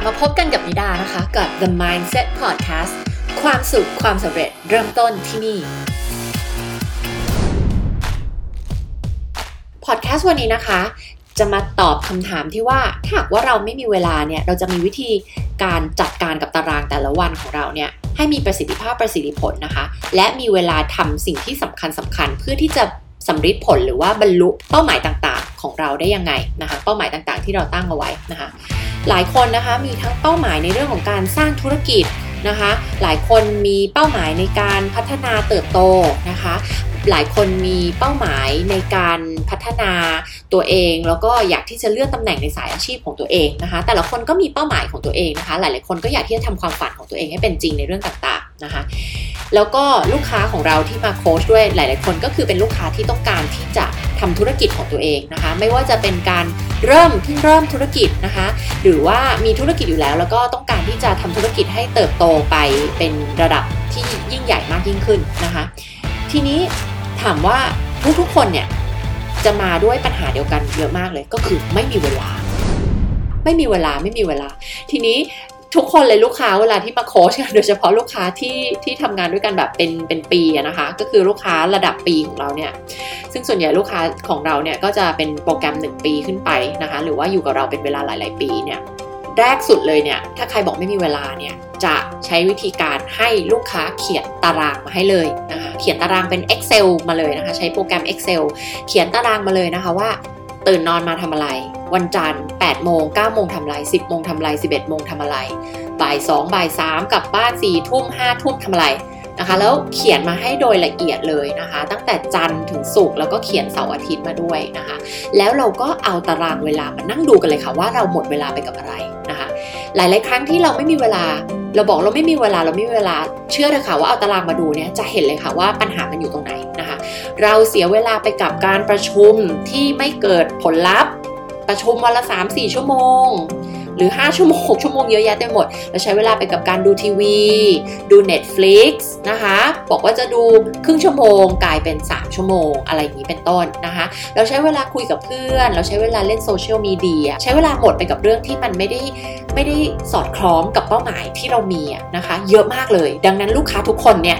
บมาพบกันกับนิดานะคะ กับ The Mindset Podcast ความสุขความสำเร็จเริ่มต้นที่นี่ พอดแคสต์วันนี้นะคะ จะมาตอบคำถามที่ว่าถ้าหากว่าเราไม่มีเวลาเนี่ย เราจะมีวิธีการจัดการกับตารางแต่ละวันของเราเนี่ยให้มีประสิทธิภาพประสิทธิผลนะคะ และมีเวลาทำสิ่งที่สำคัญสำคัญเพื่อที่จะสำเร็จผลหรือว่าบรรลุเป้าหมายต่างๆ ของเราได้ยังไงนะคะ เป้าหมายต่างๆ ที่เราตั้งเอาไว้นะคะ หลายคนนะคะมีทั้งเป้าหมายในเรื่องของการสร้างธุรกิจนะคะ หลายคนมีเป้าหมายในการพัฒนาเติบโตนะคะ หลายคนมีเป้าหมายในการพัฒนาตัวเอง แล้วก็อยากที่จะเลื่อนตำแหน่งในสายอาชีพของตัวเองนะคะ แต่ละคนก็มีเป้าหมายของตัวเองนะคะ หลายๆคนก็อยากที่จะทำความฝันของตัวเองให้เป็นจริงในเรื่องต่างๆนะคะแล้วก็ลูกค้าของเราที่มาโค้ชด้วยหลาย ๆ คนก็คือเป็นลูกค้าที่ต้องการที่จะ ทำธุรกิจของตัวเองนะคะ ไม่ว่าจะเป็นการเริ่มเพิ่งเริ่มธุรกิจนะคะ หรือว่ามีธุรกิจอยู่แล้ว แล้วก็ต้องการที่จะทำธุรกิจให้เติบโตไปเป็นระดับที่ยิ่งใหญ่มากยิ่งขึ้นนะคะ ทีนี้ถามว่าทุกๆคนเนี่ยจะมาด้วยปัญหาเดียวกันเยอะมากเลยก็คือไม่มีเวลา ไม่มีเวลาไม่มีเวลา ทีนี้ ทุกคนเลยลูกค้าเวลาที่มาโค้ชกันโดยเฉพาะลูกค้าที่ที่ทำงานด้วยกันแบบเป็นเป็นปีนะคะ ก็คือลูกค้าระดับปีของเราเนี่ยซึ่งส่วนใหญ่ลูกค้าของเราเนี่ยก็จะเป็นโปรแกรม 1 ปีขึ้นไปนะคะ หรือว่าอยู่กับเราเป็นเวลาหลาย ๆ ปีเนี่ยแรกสุดเลยเนี่ยถ้าใครบอกไม่มีเวลาเนี่ยจะใช้วิธีการให้ลูกค้าเขียนตารางมาให้เลยนะคะเขียนตารางเป็น Excel มาเลยนะคะ ใช้โปรแกรม Excel เขียนตารางมาเลยนะคะว่า ตื่นนอนมาทำอะไร วันจันทร์8โมง9โมงทำอะไร 10โมงทำอะไร 11โมงทำอะไร บ่าย2บ่าย3กลับบ้าน4ทุ่ม5ทุ่มทำอะไรนะคะ แล้วเขียนมาให้โดยละเอียดเลยนะคะ ตั้งแต่จันทร์ถึงศุกร์แล้วก็เขียนเสาร์อาทิตย์มาด้วยนะคะ แล้วเราก็เอาตารางเวลามานั่งดูกันเลยค่ะว่าเราหมดเวลาไปกับอะไรนะคะ หลาย ๆ ครั้งที่เราไม่มีเวลาเราบอกเราไม่มีเวลาเราไม่มีเวลาเชื่อเลยค่ะว่าเอาตารางมาดูเนี่ยจะเห็นเลยค่ะว่าปัญหามันอยู่ตรงไหนนะคะ เราเสียเวลาไปกับการประชุมที่ไม่เกิดผลลัพธ์ ประชุมวันละ3-4 ชั่วโมง หรือ 5 ชั่วโมง 6 ชั่วโมงเยอะแยะเต็มหมด เราใช้เวลาไปกับการดูทีวี ดู Netflix นะคะ บอกว่าจะดูครึ่งชั่วโมง กลายเป็น 3 ชั่วโมง อะไรอย่างนี้เป็นต้นนะคะ เราใช้เวลาคุยกับเพื่อน เราใช้เวลาเล่นโซเชียลมีเดียใช้เวลาหมดไปกับเรื่องที่มันไม่ได้ไม่ได้สอดคล้องกับเป้าหมายที่เรามีนะคะ เยอะมากเลย ดังนั้นลูกค้าทุกคนเนี่ย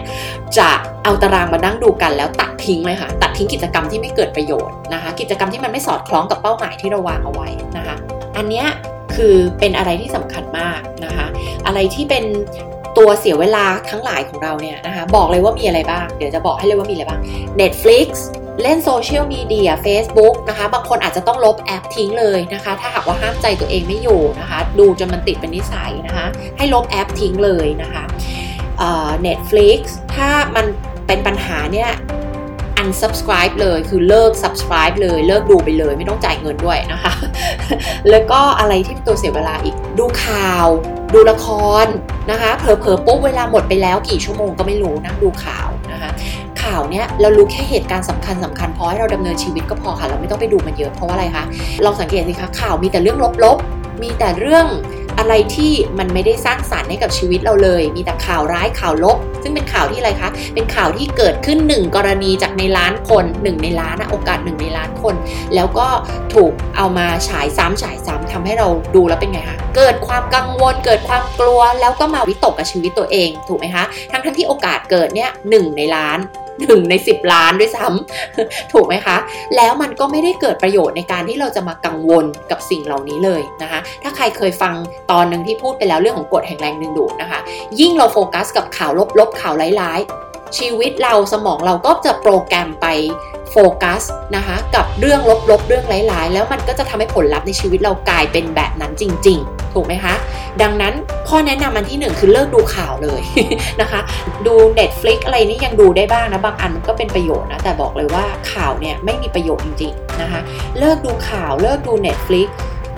จะ เอาตารางมานั่งดูกันแล้วตัดทิ้งเลยค่ะ ตัดทิ้งกิจกรรมที่ไม่เกิดประโยชน์นะคะ กิจกรรมที่มันไม่สอดคล้องกับเป้าหมายที่เราวางเอาไว้นะคะ อันเนี้ยคือเป็นอะไรที่สำคัญมากนะคะ อะไรที่เป็นตัวเสียเวลาทั้งหลายของเราเนี่ยนะคะบอกเลยว่ามีอะไรบ้าง เดี๋ยวจะบอกให้เลยว่ามีอะไรบ้าง Netflix เล่นโซเชียลมีเดีย Facebook นะคะ บางคนอาจจะต้องลบแอปทิ้งเลยนะคะ ถ้าหากว่าห้ามใจตัวเองไม่อยู่นะคะ ดูจนมันติดเป็นนิสัยนะคะ ให้ลบแอปทิ้งเลยนะคะเอ่อ Netflix ถ้ามัน เป็นปัญหาเนี่ย unsubscribe เลยคือเลิก subscribe เลยเลิกดูไปเลย ไม่ต้องจ่ายเงินด้วยนะคะ แล้วก็อะไรที่เป็นตัวเสียเวลาอีกดูข่าว ดูละครนะคะเผลอๆปุ๊บเวลาหมดไปแล้วกี่ชั่วโมงก็ไม่รู้นั่งดูข่าวนะคะข่าวเนี้ยเรารู้แค่เหตุการณ์สำคัญสำคัญพอให้เราดำเนินชีวิตก็พอค่ะ เราไม่ต้องไปดูมันเยอะเพราะว่าอะไรคะลองสังเกตสิคะข่าวมีแต่เรื่องลบๆ มีแต่เรื่อง อะไรที่มันไม่ได้สร้างสารรค์ให้กับชีวิตเราเลย มีแต่ข่าวร้ายข่าวลบ ซึ่งเป็นข่าวที่อะไรคะ เป็นข่าวที่เกิดขึ้นหนึ่งกรณีจากในล้านคนหนึ่งในล้านนะโอกาสหนึ่งในล้านคน แล้วก็ถูกเอามาฉายซ้ำฉายซ้ำทำให้เราดูแล้วเป็นไงคะเกิดความกังวล เกิดความกลัวแล้วก็มาวิตกกับชีวิตตัวเองถูกไหมคะทั้งทั้งที่โอกาสเกิดเนี่ยหนึ่งในล้าน หนึ่งใน 10 ล้านด้วยซ้ำถูกไหมคะ แล้วมันก็ไม่ได้เกิดประโยชน์ในการที่เราจะมากังวลกับสิ่งเหล่านี้เลยนะคะ ถ้าใครเคยฟังตอนหนึ่งที่พูดไปแล้วเรื่องของกฎแห่งแรงดึงดูดนะคะ ยิ่งเราโฟกัสกับข่าวลบๆข่าวร้ายๆ ชีวิตเราสมองเราก็จะโปรแกรมไปโฟกัสนะคะกับเรื่องลบๆเรื่องร้ายๆ แล้วมันก็จะทำให้ผลลัพธ์ในชีวิตเรากลายเป็นแบบนั้นจริง ๆ ถูกไหมคะ ดังนั้นข้อแนะนำอันที่หนึ่งคือเลิกดูข่าวเลยนะคะ ดู Netflix อะไรนี่ยังดูได้บ้างนะบางอันมันก็เป็นประโยชน์นะแต่บอกเลยว่าข่าวเนี่ยไม่มีประโยชน์จริงๆนะคะ เลิกดูข่าวเลิกดู Netflix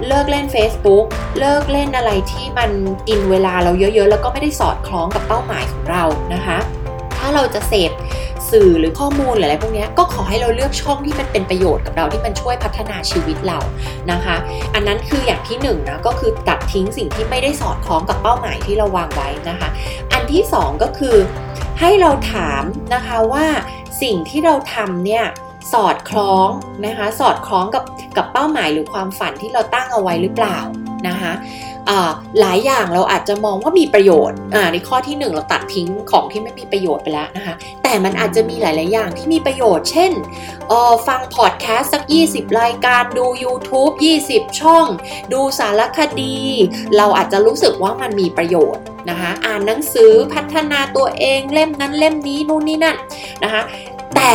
เลิกเล่น Facebook เลิกเล่นอะไรที่มันกินเวลาเราเยอะๆ แล้วก็ไม่ได้สอดคล้องกับเป้าหมายของเรานะคะ ถ้าเราจะเสพ สื่อหรือข้อมูลหรืออะไรพวกนี้ก็ขอให้เราเลือกช่องที่มันเป็นประโยชน์กับเราที่มันช่วยพัฒนาชีวิตเรานะคะ อันนั้นคืออย่างที่1นนะก็คือตัดทิ้งสิ่งที่ไม่ได้สอดคล้องกับเป้าหมายที่เราวางไว้นะคะ อันที่ 2 ก็คือให้เราถามนะคะว่าสิ่งที่เราทำเนี่ยสอดคล้องนะคะสอดคล้องกับกับเป้าหมายหรือความฝันที่เราตั้งเอาไว้หรือเปล่านะคะ หลายอย่างเราอาจจะมองว่ามีประโยชน์ในข้อที่ 1 เราตัดทิ้งของที่ไม่มีประโยชน์ไปแล้วนะคะแต่มันอาจจะมีหลาย ๆ อย่างที่มีประโยชน์ เช่นฟังพอดแคสต์สัก 20 รายการดู YouTube 20 ช่อง ดูสารคดี เราอาจจะรู้สึกว่ามันมีประโยชน์นะคะอ่านหนังสือพัฒนาตัวเองเล่มนั้นเล่มนี้นู่นนี่นั่นนะคะแต่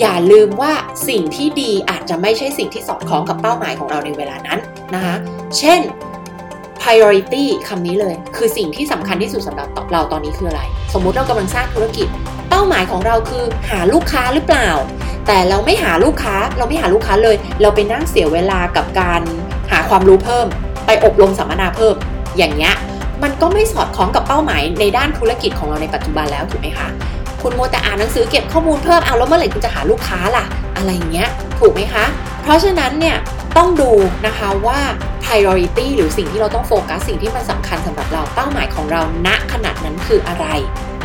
อย่าลืมว่าสิ่งที่ดีอาจจะไม่ใช่สิ่งที่สอดคล้องกับเป้าหมายของเราในเวลานั้นนะคะเช่น priority คำนี้เลย คือสิ่งที่สำคัญที่สุดสำหรับเราตอนนี้คืออะไร สมมุติเรากำลังสร้างธุรกิจ เป้าหมายของเราคือหาลูกค้าหรือเปล่า แต่เราไม่หาลูกค้า เราไม่หาลูกค้าเลย เราไปนั่งเสียเวลากับการหาความรู้เพิ่ม ไปอบรมสัมมนาเพิ่ม อย่างเงี้ย มันก็ไม่สอดคล้องกับเป้าหมายในด้านธุรกิจของเราในปัจจุบันแล้วถูกไหมคะ คุณโมแต่อ่านหนังสือเก็บข้อมูลเพิ่ม เอาแล้วเมื่อไหร่คุณจะหาลูกค้าล่ะ อะไรเงี้ย ถูกไหมคะ เพราะฉะนั้นเนี่ย ต้องดูนะคะว่า priority หรือสิ่งที่เราต้องโฟกัสสิ่งที่มันสำคัญสำหรับเราเป้าหมายของเราณขนาดนั้นคืออะไร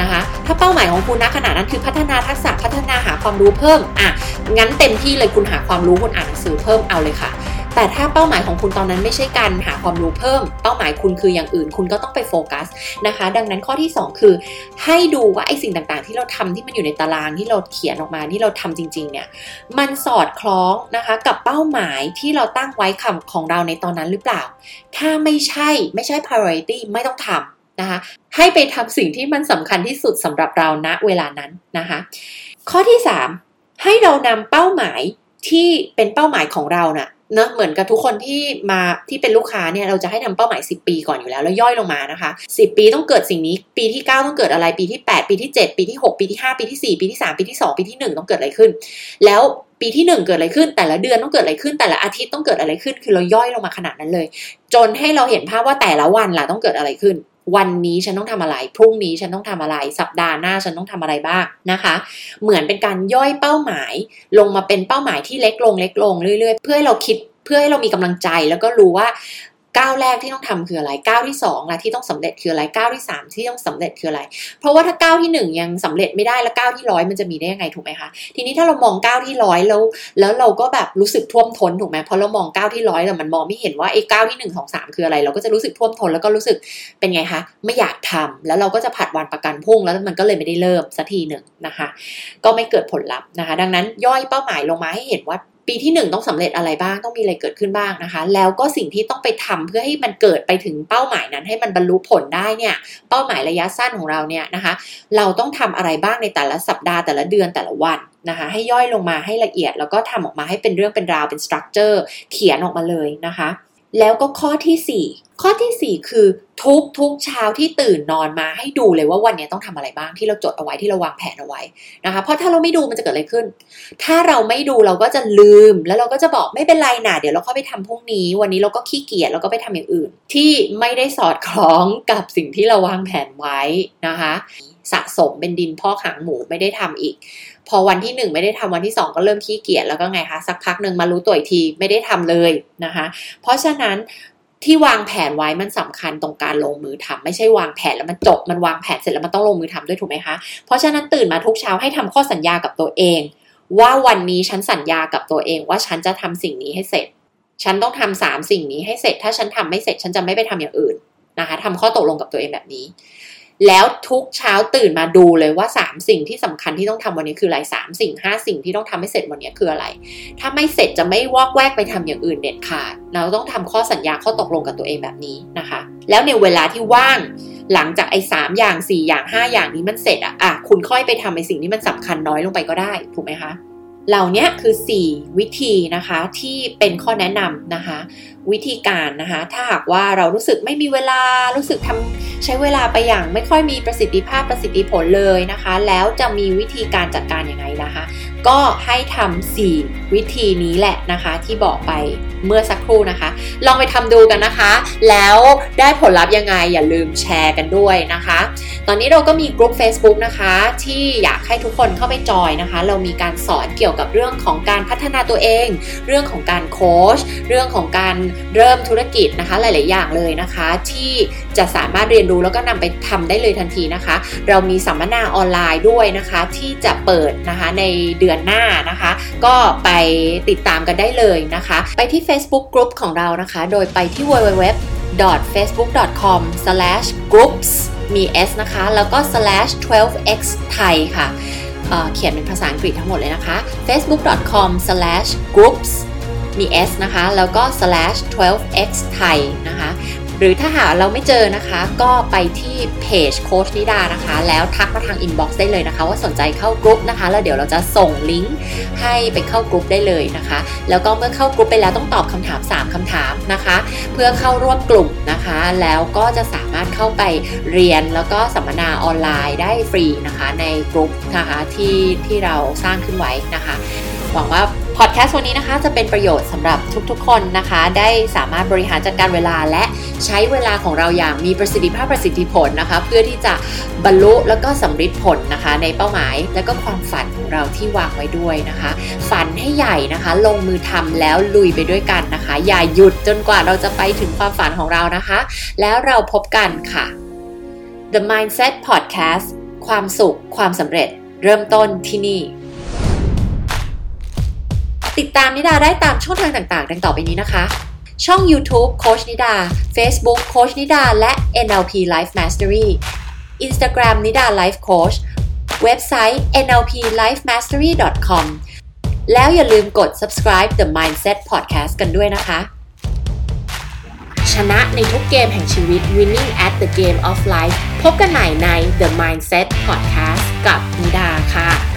นะคะถ้าเป้าหมายของคุณณขนาดนั้นคือพัฒนาทักษะพัฒนาหาความรู้เพิ่มอะงั้นเต็มที่เลยคุณหาความรู้คุณอ่านหนังสือเพิ่มเอาเลยค่ะ แต่ถ้าเป้าหมายของคุณตอนนั้นไม่ใช่การหาความรู้เพิ่ม เป้าหมายคุณคืออย่างอื่น คุณก็ต้องไปโฟกัสนะคะ ดังนั้นข้อที่ 2 คือ ให้ดูว่าไอ้สิ่งต่างๆ ที่เราทำที่มันอยู่ในตารางที่เราเขียนออกมาที่เราทำจริงๆเนี่ยมันสอดคล้องนะคะกับเป้าหมายที่เราตั้งไว้คำของเราในตอนนั้นหรือเปล่า ถ้าไม่ใช่ไม่ใช่ priority ไม่ต้องทำนะคะให้ไปทำสิ่งที่มันสำคัญที่สุดสำหรับเราณเวลานั้นนะคะข้อที่ 3 ให้เรานำเป้าหมายที่เป็นเป้าหมายของเรานะ่ะ เนะเหมือนกับทุกคนที่มาที่เป็นลูกค้าเนี่ยเราจะให้ทำเป้าหมาย 10 ปีก่อนอยู่แล้ว แล้วย่อยลงมานะคะ 10 ปีต้องเกิดสิ่งนี้ ปีที่ 9 ต้องเกิดอะไร ปีที่ 8 ปีที่ 7 ปีที่ 6 ปีที่ 5 ปีที่ 4 ปีที่ 3 ปีที่ 2 ปีที่ 1 ต้องเกิดอะไรขึ้น แล้วปีที่ 1 เกิดอะไรขึ้น แต่ละเดือนต้องเกิดอะไรขึ้น แต่ละอาทิตย์ต้องเกิดอะไรขึ้น คือเราย่อยลงมาขนาดนั้นเลย จนให้เราเห็นภาพว่าแต่ละวันล่ะต้องเกิดอะไรขึ้น วันนี้ฉันต้องทำอะไร พรุ่งนี้ฉันต้องทำอะไร สัปดาห์หน้าฉันต้องทำอะไรบ้างนะคะ เหมือนเป็นการย่อยเป้าหมาย ลงมาเป็นเป้าหมายที่เล็กลงเล็กลงเรื่อยๆ เพื่อให้เราคิดเพื่อให้เรามีกำลังใจแล้วก็รู้ว่า ก้าวแรกที่ต้องทำคืออะไรก้าวที่2ล่ะที่ต้องสำเร็จคืออะไรก้าวที่ 3 ที่ต้องสำเร็จคืออะไร เพราะว่าถ้าก้าวที่ 1 ยังสำเร็จไม่ได้แล้วก้าวที่ร้อยมันจะมีได้ยังไงถูกไหมคะทีนี้ถ้าเรามองก้าวที่ร้อยแล้วแล้วเราก็แบบรู้สึกท่วมท้นถูกไหมเพราะเรามองก้าวที่ร้อยแต่มันมองไม่เห็นว่าไอ้ก้าวที่1 2 3คืออะไร เราก็จะรู้สึกท่วมท้นแล้วก็รู้สึกเป็นไงคะไม่อยากทำแล้วเราก็จะผัดวันประกันพุ่งแล้วมันก็เลยไม่ได้เริ่มสักทีหนึ่งนะคะ ก็ไม่เกิดผลลัพธ์นะคะ ดังนั้นย่อยเป้าหมายลงมาให้เห็นว่า ปีที่ 1 ต้องสำเร็จอะไรบ้างต้องมีอะไรเกิดขึ้นบ้างนะคะ แล้วก็สิ่งที่ต้องไปทำเพื่อให้มันเกิดไปถึงเป้าหมายนั้น ให้มันบรรลุผลได้เนี่ยเป้าหมายระยะสั้นของเราเนี่ยนะคะ เราต้องทำอะไรบ้างในแต่ละสัปดาห์แต่ละเดือนแต่ละวันนะคะให้ย่อยลงมาให้ละเอียดแล้วก็ทำออกมาให้เป็นเรื่องเป็นราวเป็นสตรัคเจอร์เขียนออกมาเลยนะคะ แล้วก็ข้อที่ 4 ข้อที่ 4 คือทุกทุกเช้าที่ตื่นนอนมาให้ดูเลยว่าวันนี้ต้องทำอะไรบ้างที่เราจดเอาไว้ที่เราวางแผนเอาไว้นะคะ เพราะถ้าเราไม่ดูมันจะเกิดอะไรขึ้น ถ้าเราไม่ดูเราก็จะลืม แล้วเราก็จะบอกไม่เป็นไรนะเดี๋ยวเราค่อยไปทำพรุ่งนี้ วันนี้เราก็ขี้เกียจเราก็ไปทำอย่างอื่น ที่ไม่ได้สอดคล้องกับสิ่งที่เราวางแผนไว้นะคะ สะสมเป็นดินพ่อขังหมูไม่ได้ทำอีก พอวันที่ 1 ไม่ได้ทำวันที่ 2 ก็เริ่มขี้เกียจแล้วก็ไงคะสักพักหนึ่งมารู้ตัวอีกทีไม่ได้ทำเลยนะคะ เพราะฉะนั้นที่วางแผนไว้มันสำคัญตรงการลงมือทำไม่ใช่วางแผนแล้วมันจบมันวางแผนเสร็จแล้วมันต้องลงมือทำด้วยถูกไหมคะ เพราะฉะนั้นตื่นมาทุกเช้าให้ทำข้อสัญญากับตัวเอง ว่าวันนี้ฉันสัญญากับตัวเองว่าฉันจะทำสิ่งนี้ให้เสร็จ ฉันต้องทำสามสิ่งนี้ให้เสร็จ ถ้าฉันทำไม่เสร็จฉันจะไม่ไปทำอย่างอื่นนะคะทำข้อตกลงกับตัวเองแบบนี้ แล้วทุกเช้าตื่นมาดูเลยว่า 3 สิ่งที่สำคัญที่ต้องทำวันนี้คืออะไรสามสิ่ง 5 สิ่งที่ต้องทำให้เสร็จวันนี้คืออะไร ถ้าไม่เสร็จจะไม่วอกแวกไปทำอย่างอื่นเด็ดขาด เราต้องทำข้อสัญญาข้อตกลงกับตัวเองแบบนี้นะคะ แล้วในเวลาที่ว่างหลังจากไอ้สามอย่าง4อย่าง5อย่างนี้มันเสร็จอะอะคุณค่อยไปทำไอ้สิ่งที่มันสำคัญน้อยลงไปก็ได้ถูกไหมคะ เหล่านี้คือ 4 วิธีนะคะที่เป็นข้อแนะนำนะคะ วิธีการนะคะถ้าหากว่าเรารู้สึกไม่มีเวลารู้สึกทำใช้เวลาไปอย่างไม่ค่อยมีประสิทธิภาพประสิทธิผลเลยนะคะ แล้วจะมีวิธีการจัดการยังไงนะคะ ก็ให้ทำ4วิธีนี้แหละนะคะที่บอกไป เมื่อสักครู่นะคะ ลองไปทำดูกันนะคะ แล้วได้ผลลัพธ์ยังไงอย่าลืมแชร์กันด้วยนะคะ ตอนนี้เราก็มีกลุ่ม Facebook นะคะ ที่อยากให้ทุกคนเข้าไปจอยนะคะ เรามีการสอนเกี่ยวกับเรื่องของการพัฒนาตัวเอง เรื่องของการโค้ชเรื่องของการเริ่มธุรกิจนะคะหลาย ๆ อย่างเลยนะคะ ที่ จะสามารถเรียนรู้แล้วก็นำไปทำได้เลยทันทีนะคะ เรามีสัมมนาออนไลน์ด้วยนะคะ ที่จะเปิดนะคะในเดือนหน้านะคะ ก็ไปติดตามกันได้เลยนะคะ ไปที่ Facebook Group ของเรานะคะ โดยไปที่ www facebook.com/groups มี s นะคะ แล้วก็ slash 12x thai ค่ะเเขียนเป็นภาษาอังกฤษทั้งหมดเลยนะคะ facebook.com/groups มี s นะคะ แล้วก็ slash 12x thai นะคะ หรือถ้าหาเราไม่เจอนะคะ ก็ไปที่เพจโค้ชนิดานะคะ แล้วทักมาทาง inbox ได้เลยนะคะ ว่าสนใจเข้ากรุ๊ปนะคะ แล้วเดี๋ยวเราจะส่งลิงก์ให้ไปเข้ากรุ๊ปได้เลยนะคะ แล้วก็เมื่อเข้ากรุ๊ปไปแล้วต้องตอบคำถาม 3คำถามนะคะ เพื่อเข้าร่วมกลุ่มนะคะ แล้วก็จะสามารถเข้าไปเรียนแล้วก็สัมมนาออนไลน์ได้ฟรีนะคะในกรุ๊ปนะคะที่ที่เราสร้างขึ้นไว้นะคะ หวังว่าพอดแคสต์วันนี้นะคะจะเป็นประโยชน์สำหรับทุกๆ คนนะคะ ได้สามารถบริหารจัดการเวลาและใช้เวลาของเราอย่างมีประสิทธิภาพประสิทธิผลนะคะ เพื่อที่จะบรรลุแล้วก็สำเร็จผลนะคะ ในเป้าหมายและก็ความฝันของเราที่วางไว้ด้วยนะคะ ฝันให้ใหญ่นะคะ ลงมือทำแล้วลุยไปด้วยกันนะคะ อย่าหยุดจนกว่าเราจะไปถึงความฝันของเรานะคะ แล้วเราพบกันค่ะ The Mindset Podcast ความสุขความสำเร็จ เริ่มต้นที่นี่ ติดตามนิดาได้ตามช่องทางต่างๆ ดังต่อไปนี้นะคะ ช่อง YouTube โคชนิดา Facebook โคชนิดา และ NLP Life Mastery Instagram นิดา Life Coach เว็บไซต์ nlplifemastery.com แล้วอย่าลืมกด subscribe The Mindset Podcast กันด้วยนะคะ ชนะในทุกเกมแห่งชีวิต winning at the game of life พบกันใหม่ใน The Mindset Podcast กับนิดาค่ะ